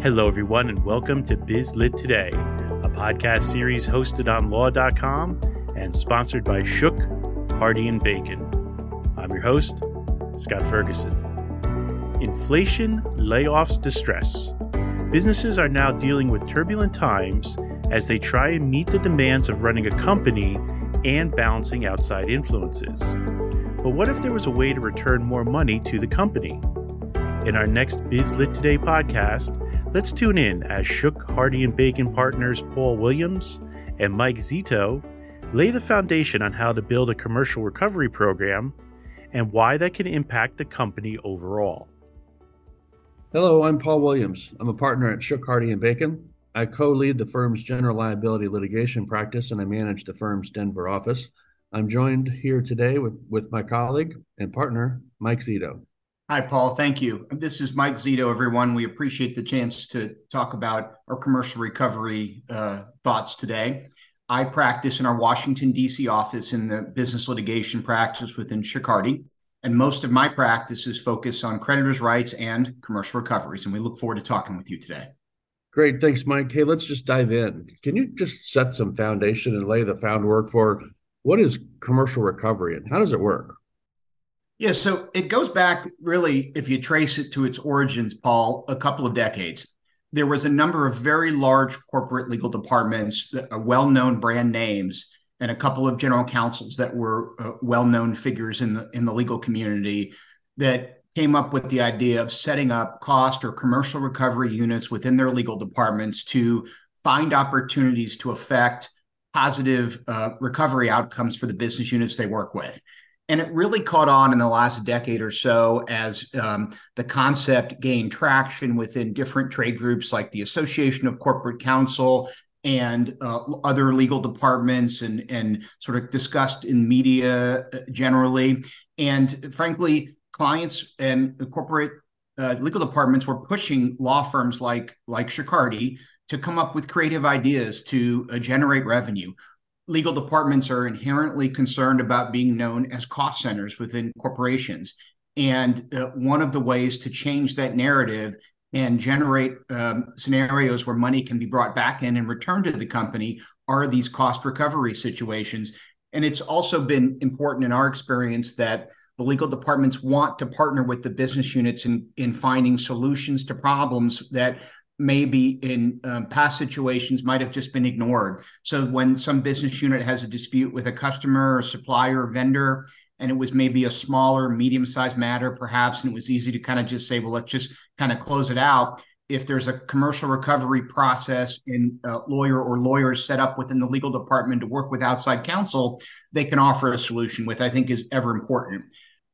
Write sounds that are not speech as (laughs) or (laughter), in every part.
Hello, everyone, and welcome to BizLit Today, a podcast series hosted on law.com and sponsored by Shook, Hardy, and Bacon. I'm your host, Scott Ferguson. Inflation, layoffs, distress. Businesses are now dealing with turbulent times as they try and meet the demands of running a company and balancing outside influences. But what if there was a way to return more money to the company? In our next BizLit Today podcast, let's tune in as Shook, Hardy, and Bacon partners Paul Williams and Mike Zito lay the foundation on how to build a commercial recovery program and why that can impact the company overall. Hello, I'm Paul Williams. I'm a partner at Shook, Hardy, and Bacon. I co lead the firm's general liability litigation practice and I manage the firm's Denver office. I'm joined here today with, with my colleague and partner, Mike Zito. Hi, Paul. Thank you. This is Mike Zito, everyone. We appreciate the chance to talk about our commercial recovery uh, thoughts today. I practice in our Washington, D.C. office in the business litigation practice within Hardy, and most of my practice is focused on creditors' rights and commercial recoveries. And we look forward to talking with you today. Great. Thanks, Mike. Hey, let's just dive in. Can you just set some foundation and lay the groundwork for what is commercial recovery and how does it work? Yeah, so it goes back really, if you trace it to its origins, Paul, a couple of decades. There was a number of very large corporate legal departments, uh, well known brand names, and a couple of general counsels that were uh, well known figures in the, in the legal community that came up with the idea of setting up cost or commercial recovery units within their legal departments to find opportunities to affect positive uh, recovery outcomes for the business units they work with. And it really caught on in the last decade or so as um, the concept gained traction within different trade groups like the Association of Corporate Counsel and uh, other legal departments and, and sort of discussed in media uh, generally. And frankly, clients and corporate uh, legal departments were pushing law firms like, like Shook to come up with creative ideas to uh, generate revenue legal departments are inherently concerned about being known as cost centers within corporations. And uh, one of the ways to change that narrative and generate um, scenarios where money can be brought back in and returned to the company are these cost recovery situations. And it's also been important in our experience that the legal departments want to partner with the business units in, in finding solutions to problems that maybe in um, past situations might have just been ignored. So when some business unit has a dispute with a customer or supplier or vendor, and it was maybe a smaller, medium-sized matter, perhaps, and it was easy to kind of just say, well, let's just kind of close it out. If there's a commercial recovery process and a lawyer or lawyers set up within the legal department to work with outside counsel, they can offer a solution, which I think is ever important.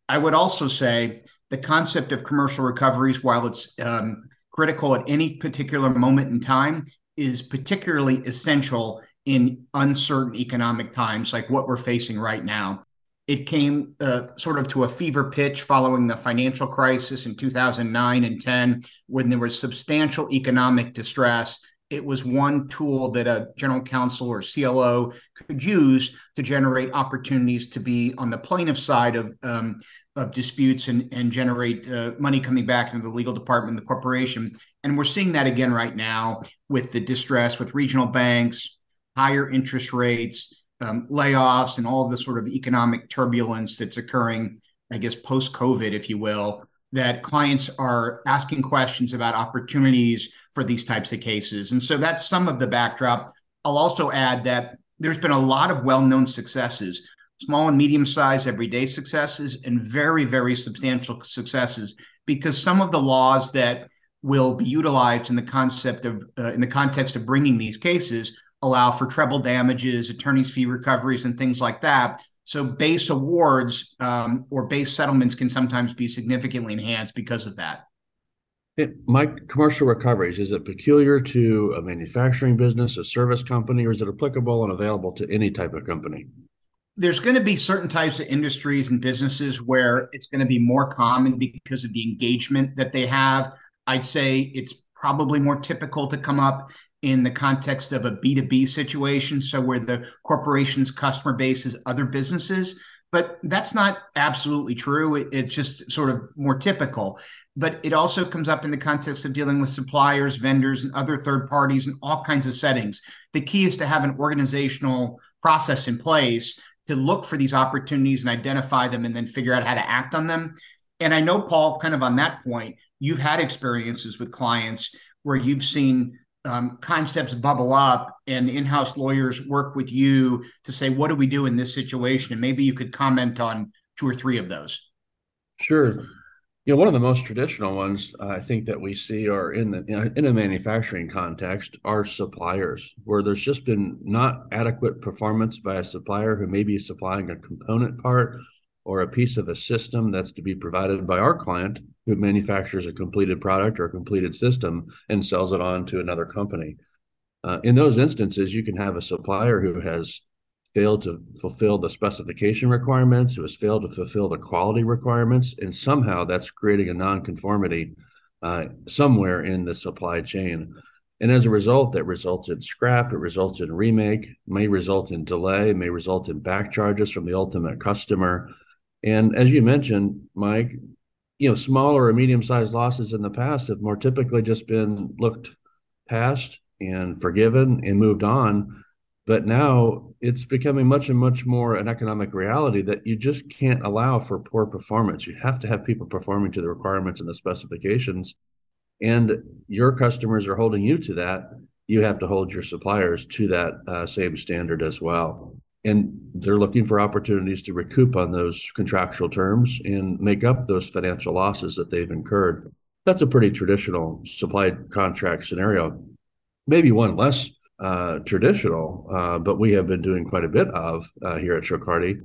I would also say the concept of commercial recoveries, while it's um, critical at any particular moment in time is particularly essential in uncertain economic times like what we're facing right now. It came uh, sort of to a fever pitch following the financial crisis in 2009 and 10 when there was substantial economic distress it was one tool that a general counsel or CLO could use to generate opportunities to be on the plaintiff side of um, of disputes and and generate uh, money coming back into the legal department, the corporation. And we're seeing that again right now with the distress with regional banks, higher interest rates, um, layoffs, and all of the sort of economic turbulence that's occurring. I guess post COVID, if you will, that clients are asking questions about opportunities for these types of cases. And so that's some of the backdrop. I'll also add that there's been a lot of well known successes, small and medium sized everyday successes, and very, very substantial successes because some of the laws that will be utilized in the concept of uh, in the context of bringing these cases allow for treble damages, attorney's fee recoveries, and things like that. So base awards um, or base settlements can sometimes be significantly enhanced because of that. Mike, commercial recoveries, is it peculiar to a manufacturing business, a service company, or is it applicable and available to any type of company? There's going to be certain types of industries and businesses where it's going to be more common because of the engagement that they have. I'd say it's probably more typical to come up in the context of a B2B situation. So, where the corporation's customer base is other businesses. but that's not absolutely true. It, it's just sort of more typical. But it also comes up in the context of dealing with suppliers, vendors, and other third parties in all kinds of settings. The key is to have an organizational process in place to look for these opportunities and identify them and then figure out how to act on them. And I know, Paul, kind of on that point, you've had experiences with clients where you've seen um, concepts bubble up and in-house lawyers work with you to say what do we do in this situation? And maybe you could comment on two or three of those. Sure. You know one of the most traditional ones i think that we see are in the in a manufacturing context are suppliers where there's just been not adequate performance by a supplier who may be supplying a component part or a piece of a system that's to be provided by our client who manufactures a completed product or a completed system and sells it on to another company. Uh, in those instances, you can have a supplier who has failed to fulfill the specification requirements, who has failed to fulfill the quality requirements, and somehow that's creating a nonconformity uh, somewhere in the supply chain. And as a result, that results in scrap, it results in remake, may result in delay, may result in back charges from the ultimate customer. And as you mentioned, Mike, you know, smaller or medium-sized losses in the past have more typically just been looked past and forgiven and moved on. But now it's becoming much and much more an economic reality that you just can't allow for poor performance. You have to have people performing to the requirements and the specifications. And your customers are holding you to that. You have to hold your suppliers to that uh, same standard as well and they're looking for opportunities to recoup on those contractual terms and make up those financial losses that they've incurred. That's a pretty traditional supply contract scenario. Maybe one less uh, traditional, uh, but we have been doing quite a bit of uh, here at Shook Hardy,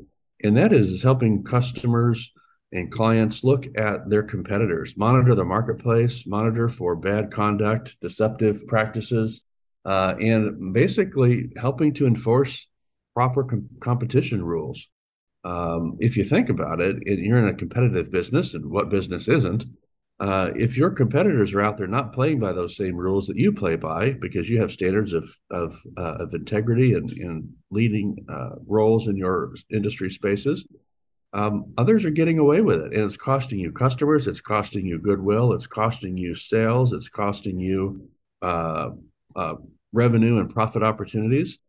and that is, is helping customers and clients look at their competitors, monitor the marketplace, monitor for bad conduct, deceptive practices, uh, and basically helping to enforce proper com- competition rules. Um, if you think about it, you're in a competitive business, and what business isn't? Uh, if your competitors are out there not playing by those same rules that you play by, because you have standards of of, uh, of integrity and, and leading uh, roles in your industry spaces, um, others are getting away with it, and it's costing you customers, it's costing you goodwill, it's costing you sales, it's costing you uh, uh, revenue and profit opportunities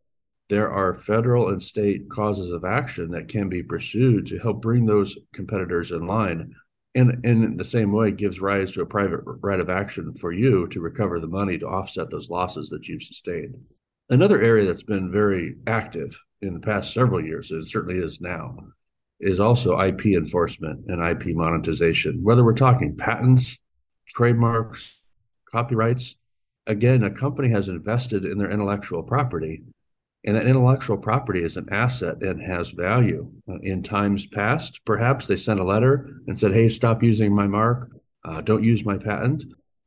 there are federal and state causes of action that can be pursued to help bring those competitors in line. And, in the same way, gives rise to a private right of action for you to recover the money to offset those losses that you've sustained. Another area that's been very active in the past several years, and it certainly is now, is also IP enforcement and IP monetization. Whether we're talking patents, trademarks, copyrights, again, a company has invested in their intellectual property and that intellectual property is an asset and has value. Uh, in times past, perhaps they sent a letter and said, hey, stop using my mark, uh, don't use my patent.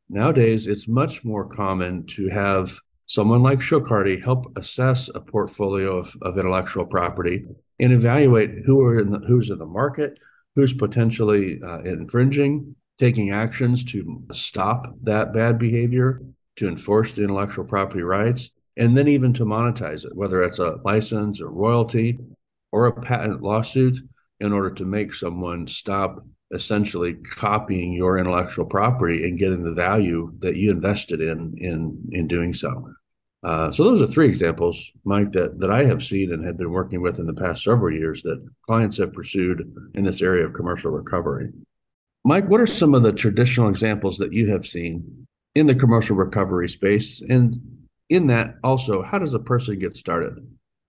Nowadays, it's much more common to have someone like Shook Hardy help assess a portfolio of, of intellectual property and evaluate who are in the, who's in the market, who's potentially uh, infringing, taking actions to stop that bad behavior, to enforce the intellectual property rights, and then even to monetize it, whether it's a license or royalty or a patent lawsuit, in order to make someone stop essentially copying your intellectual property and getting the value that you invested in in in doing so. Uh, so those are three examples, Mike, that that I have seen and have been working with in the past several years that clients have pursued in this area of commercial recovery. Mike, what are some of the traditional examples that you have seen in the commercial recovery space, and in that also how does a person get started?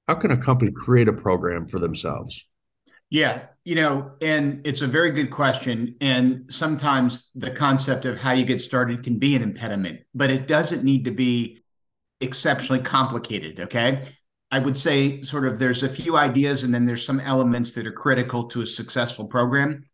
How can a company create a program for themselves? Yeah you know and it's a very good question and sometimes the concept of how you get started can be an impediment but it doesn't need to be exceptionally complicated okay? I would say sort of there's a few ideas and then there's some elements that are critical to a successful program.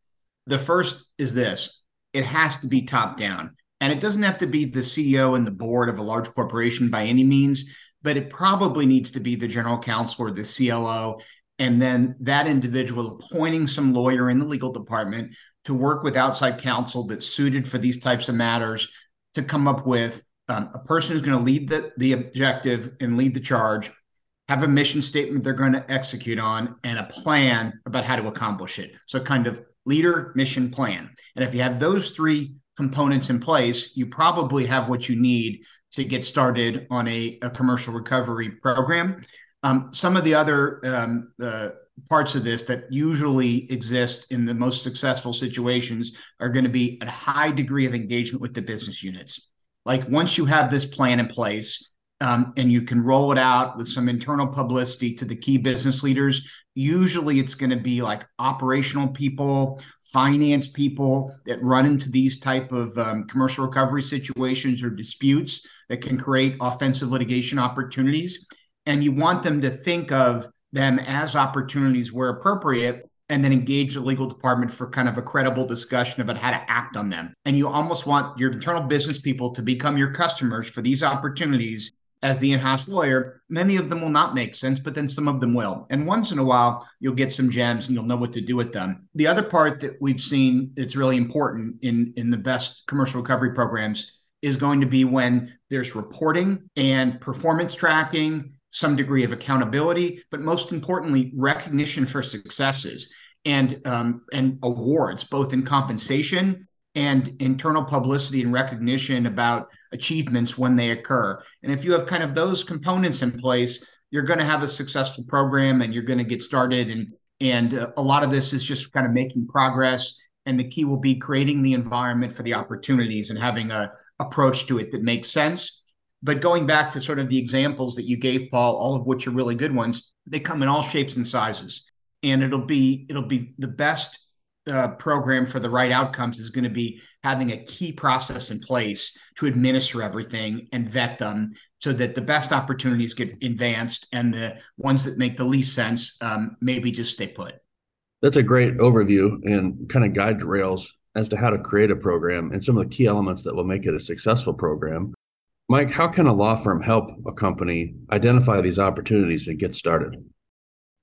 The first is this it has to be top down and it doesn't have to be the CEO and the board of a large corporation by any means, but it probably needs to be the general counsel or the CLO. And then that individual appointing some lawyer in the legal department to work with outside counsel that's suited for these types of matters to come up with um, a person who's going to lead the, the objective and lead the charge, have a mission statement they're going to execute on, and a plan about how to accomplish it. So, kind of leader, mission, plan. And if you have those three components in place, you probably have what you need to get started on a, a commercial recovery program. Um, some of the other um, uh, parts of this that usually exist in the most successful situations are going to be a high degree of engagement with the business units. Like once you have this plan in place um, and you can roll it out with some internal publicity to the key business leaders, usually it's going to be like operational people, finance people that run into these type of um, commercial recovery situations or disputes that can create offensive litigation opportunities. And you want them to think of them as opportunities where appropriate and then engage the legal department for kind of a credible discussion about how to act on them. And you almost want your internal business people to become your customers for these opportunities as the in-house lawyer. Many of them will not make sense, but then some of them will. And once in a while, you'll get some gems and you'll know what to do with them. The other part that we've seen that's really important in in the best commercial recovery programs is going to be when there's reporting and performance tracking some degree of accountability, but most importantly, recognition for successes and um, and awards, both in compensation and internal publicity and recognition about achievements when they occur. And if you have kind of those components in place, you're going to have a successful program and you're going to get started. And and uh, a lot of this is just kind of making progress. And the key will be creating the environment for the opportunities and having a approach to it that makes sense but going back to sort of the examples that you gave, Paul, all of which are really good ones, they come in all shapes and sizes, and it'll be it'll be the best uh, program for the right outcomes is going to be having a key process in place to administer everything and vet them so that the best opportunities get advanced and the ones that make the least sense um, maybe just stay put. That's a great overview and kind of guide rails as to how to create a program and some of the key elements that will make it a successful program. Mike, how can a law firm help a company identify these opportunities and get started?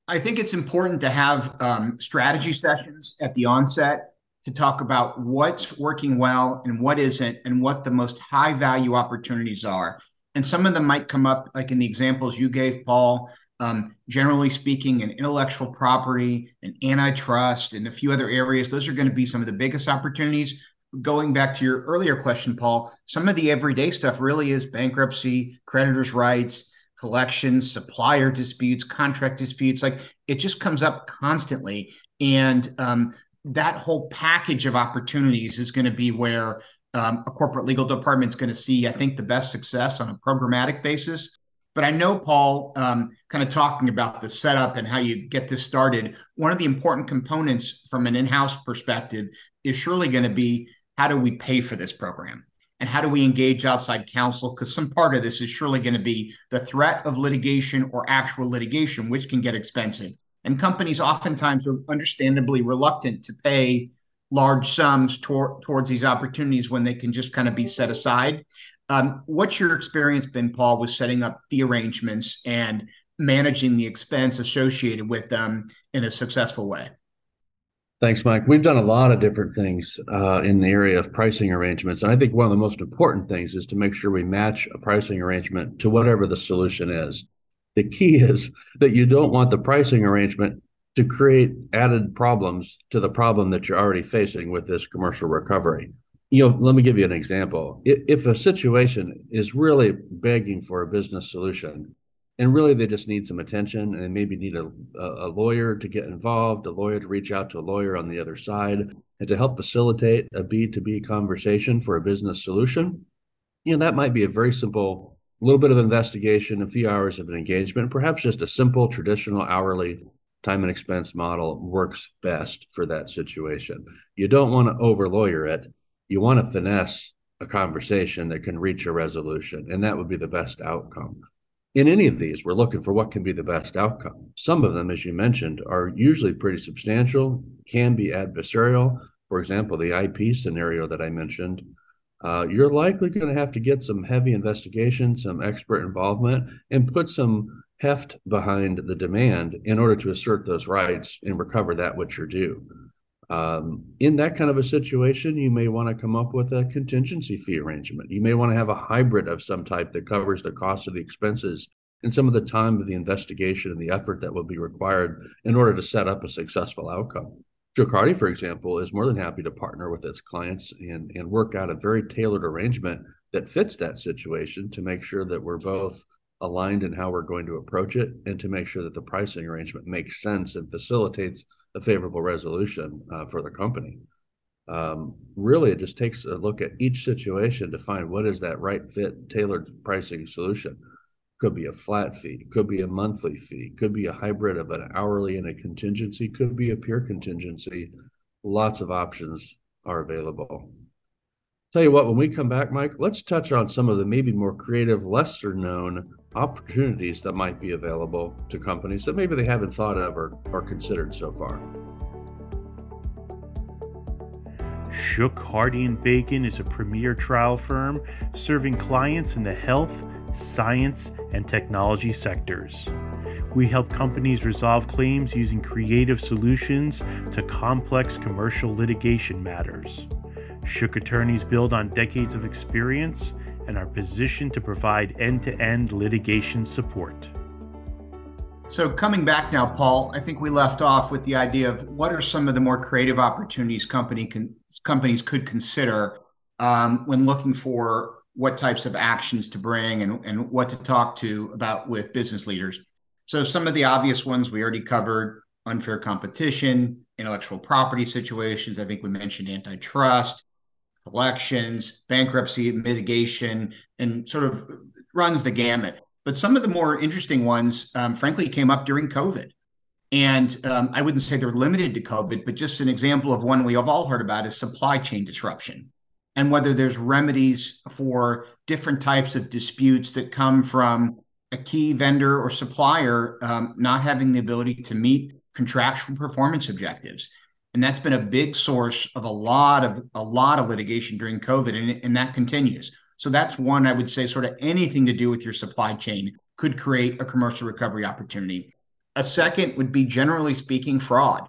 I think it's important to have um, strategy sessions at the onset to talk about what's working well and what isn't, and what the most high value opportunities are. And some of them might come up, like in the examples you gave, Paul. Um, generally speaking, in intellectual property and antitrust and a few other areas, those are going to be some of the biggest opportunities going back to your earlier question, Paul, some of the everyday stuff really is bankruptcy, creditors' rights, collections, supplier disputes, contract disputes. Like it just comes up constantly. And um, that whole package of opportunities is going to be where um, a corporate legal department is going to see, I think, the best success on a programmatic basis. But I know, Paul, um, kind of talking about the setup and how you get this started. One of the important components from an in house perspective is surely going to be how do we pay for this program? And how do we engage outside counsel? Because some part of this is surely going to be the threat of litigation or actual litigation, which can get expensive. And companies oftentimes are understandably reluctant to pay large sums tor- towards these opportunities when they can just kind of be set aside. Um, what's your experience been, Paul, with setting up fee arrangements and managing the expense associated with them in a successful way? Thanks, Mike. We've done a lot of different things uh, in the area of pricing arrangements. And I think one of the most important things is to make sure we match a pricing arrangement to whatever the solution is. The key (laughs) is that you don't want the pricing arrangement to create added problems to the problem that you're already facing with this commercial recovery. You know, let me give you an example. If a situation is really begging for a business solution, and really they just need some attention and they maybe need a, a lawyer to get involved a lawyer to reach out to a lawyer on the other side and to help facilitate a b2b conversation for a business solution. You know that might be a very simple little bit of investigation a few hours of an engagement perhaps just a simple traditional hourly time and expense model works best for that situation. You don't want to over lawyer it. You want to finesse a conversation that can reach a resolution and that would be the best outcome in any of these, we're looking for what can be the best outcome. Some of them, as you mentioned, are usually pretty substantial, can be adversarial. For example, the IP scenario that I mentioned, uh, you're likely going to have to get some heavy investigation, some expert involvement, and put some heft behind the demand in order to assert those rights and recover that which you're due. Um, in that kind of a situation, you may want to come up with a contingency fee arrangement. You may want to have a hybrid of some type that covers the cost of the expenses and some of the time of the investigation and the effort that will be required in order to set up a successful outcome. Hardy, for example, is more than happy to partner with its clients and, and work out a very tailored arrangement that fits that situation to make sure that we're both aligned in how we're going to approach it and to make sure that the pricing arrangement makes sense and facilitates a favorable resolution uh, for the company. Um, really, it just takes a look at each situation to find what is that right fit, tailored pricing solution. Could be a flat fee, could be a monthly fee, could be a hybrid of an hourly and a contingency, could be a pure contingency. Lots of options are available. Tell you what, when we come back, Mike, let's touch on some of the maybe more creative, lesser known opportunities that might be available to companies that maybe they haven't thought of or, or considered so far. Shook Hardy and Bacon is a premier trial firm serving clients in the health, science, and technology sectors. We help companies resolve claims using creative solutions to complex commercial litigation matters. Shook attorneys build on decades of experience and are positioned to provide end to end litigation support. So, coming back now, Paul, I think we left off with the idea of what are some of the more creative opportunities company can, companies could consider um, when looking for what types of actions to bring and, and what to talk to about with business leaders. So, some of the obvious ones we already covered unfair competition, intellectual property situations. I think we mentioned antitrust, collections, bankruptcy mitigation, and sort of runs the gamut. But some of the more interesting ones, um, frankly, came up during COVID. And um, I wouldn't say they're limited to COVID, but just an example of one we have all heard about is supply chain disruption and whether there's remedies for different types of disputes that come from a key vendor or supplier um, not having the ability to meet contractual performance objectives and that's been a big source of a lot of a lot of litigation during covid and, and that continues. So that's one i would say sort of anything to do with your supply chain could create a commercial recovery opportunity. A second would be generally speaking fraud.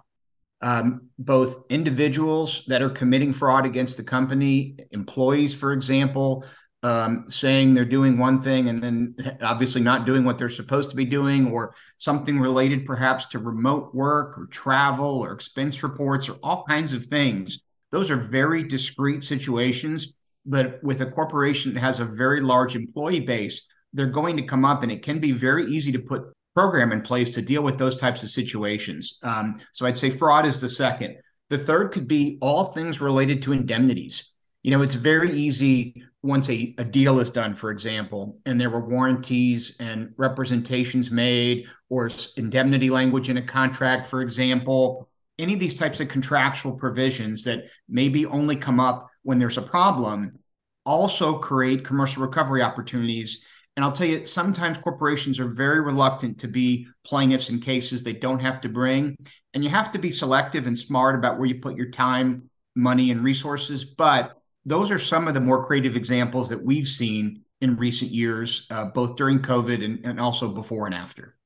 Um, both individuals that are committing fraud against the company employees for example um, saying they're doing one thing and then obviously not doing what they're supposed to be doing, or something related perhaps to remote work or travel or expense reports or all kinds of things. Those are very discrete situations. But with a corporation that has a very large employee base, they're going to come up and it can be very easy to put program in place to deal with those types of situations. Um, so I'd say fraud is the second. The third could be all things related to indemnities. You know, it's very easy once a, a deal is done, for example, and there were warranties and representations made or indemnity language in a contract, for example, any of these types of contractual provisions that maybe only come up when there's a problem also create commercial recovery opportunities. And I'll tell you, sometimes corporations are very reluctant to be plaintiffs in cases they don't have to bring. And you have to be selective and smart about where you put your time, money, and resources. But those are some of the more creative examples that we've seen in recent years, uh, both during COVID and, and also before and after.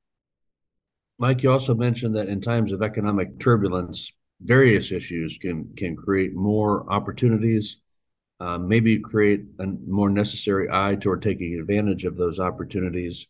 Mike, you also mentioned that in times of economic turbulence, various issues can can create more opportunities, uh, maybe create a more necessary eye toward taking advantage of those opportunities.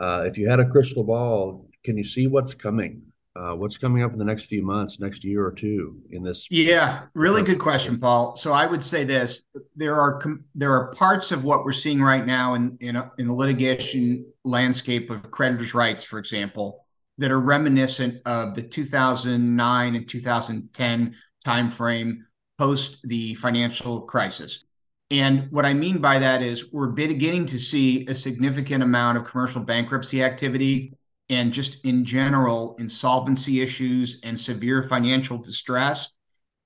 Uh, if you had a crystal ball, can you see what's coming? Uh, what's coming up in the next few months, next year or two in this? Yeah, really good question, Paul. So I would say this: there are there are parts of what we're seeing right now in in, a, in the litigation landscape of creditors' rights, for example, that are reminiscent of the 2009 and 2010 timeframe post the financial crisis. And what I mean by that is we're beginning to see a significant amount of commercial bankruptcy activity and just in general insolvency issues and severe financial distress.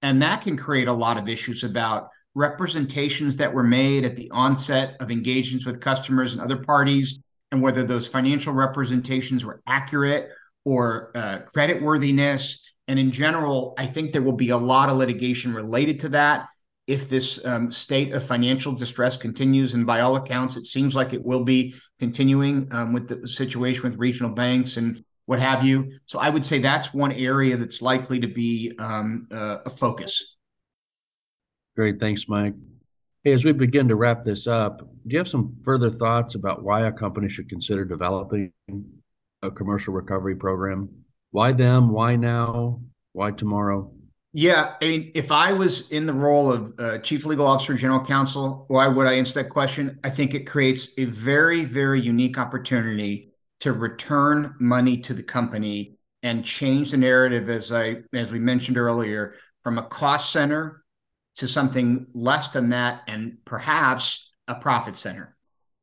And that can create a lot of issues about representations that were made at the onset of engagements with customers and other parties, and whether those financial representations were accurate or uh, credit worthiness. And in general, I think there will be a lot of litigation related to that if this um, state of financial distress continues, and by all accounts, it seems like it will be continuing um, with the situation with regional banks and what have you. So I would say that's one area that's likely to be um, uh, a focus. Great, thanks, Mike. Hey, as we begin to wrap this up, do you have some further thoughts about why a company should consider developing a commercial recovery program? Why them? Why now? Why tomorrow? Yeah, I mean, if I was in the role of uh, chief legal officer, general counsel, why would I answer that question? I think it creates a very, very unique opportunity to return money to the company and change the narrative, as I as we mentioned earlier, from a cost center to something less than that, and perhaps a profit center.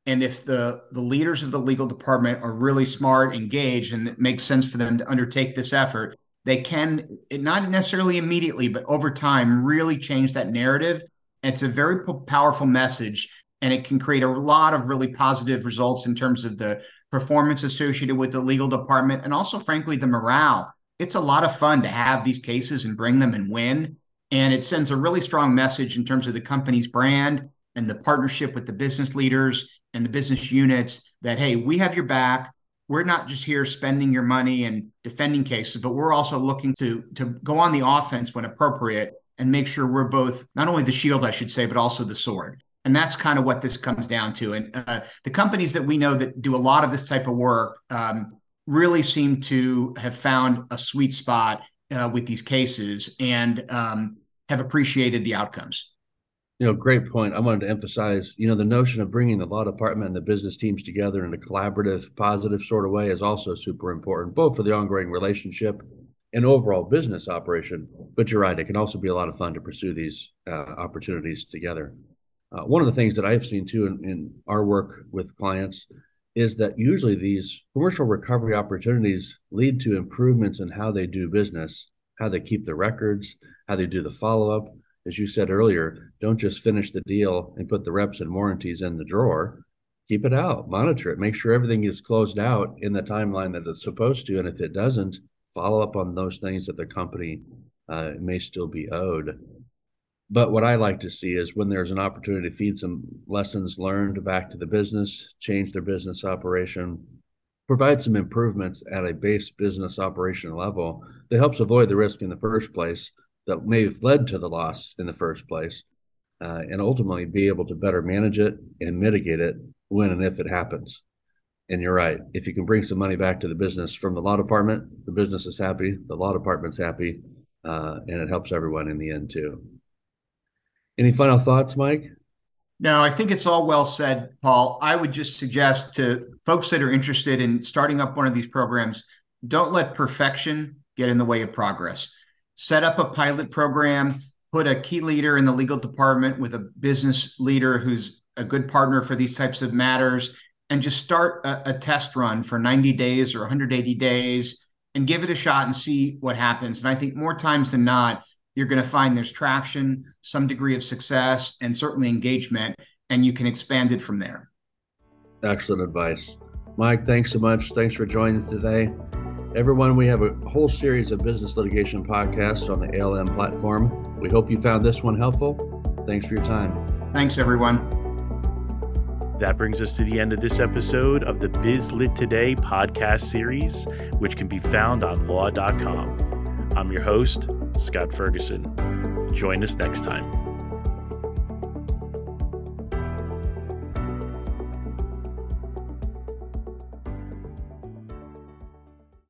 And if the the leaders of the legal department are really smart, engaged, and it makes sense for them to undertake this effort, they can not necessarily immediately, but over time, really change that narrative. It's a very powerful message, and it can create a lot of really positive results in terms of the performance associated with the legal department and also, frankly, the morale. It's a lot of fun to have these cases and bring them and win. And it sends a really strong message in terms of the company's brand and the partnership with the business leaders and the business units that, hey, we have your back we're not just here spending your money and defending cases, but we're also looking to to go on the offense when appropriate and make sure we're both not only the shield, I should say, but also the sword. And that's kind of what this comes down to. And uh, the companies that we know that do a lot of this type of work um, really seem to have found a sweet spot uh, with these cases and um, have appreciated the outcomes. You know, great point. I wanted to emphasize, you know, the notion of bringing the law department and the business teams together in a collaborative, positive sort of way is also super important, both for the ongoing relationship and overall business operation. But you're right; it can also be a lot of fun to pursue these uh, opportunities together. Uh, one of the things that I've seen too in, in our work with clients is that usually these commercial recovery opportunities lead to improvements in how they do business, how they keep the records, how they do the follow up as you said earlier, don't just finish the deal and put the reps and warranties in the drawer. Keep it out, monitor it, make sure everything is closed out in the timeline that it's supposed to. And if it doesn't, follow up on those things that the company uh, may still be owed. But what I like to see is when there's an opportunity to feed some lessons learned back to the business, change their business operation, provide some improvements at a base business operation level that helps avoid the risk in the first place that may have led to the loss in the first place, uh, and ultimately be able to better manage it and mitigate it when and if it happens. And you're right. If you can bring some money back to the business from the law department, the business is happy, the law department's happy, uh, and it helps everyone in the end too. Any final thoughts, Mike? No, I think it's all well said, Paul. I would just suggest to folks that are interested in starting up one of these programs, don't let perfection get in the way of progress set up a pilot program, put a key leader in the legal department with a business leader who's a good partner for these types of matters, and just start a, a test run for 90 days or 180 days and give it a shot and see what happens. And I think more times than not, you're going to find there's traction, some degree of success, and certainly engagement, and you can expand it from there. Excellent advice. Mike, thanks so much. Thanks for joining us today. Everyone, we have a whole series of business litigation podcasts on the ALM platform. We hope you found this one helpful. Thanks for your time. Thanks, everyone. That brings us to the end of this episode of the Biz Lit Today podcast series, which can be found on law.com. I'm your host, Scott Ferguson. Join us next time.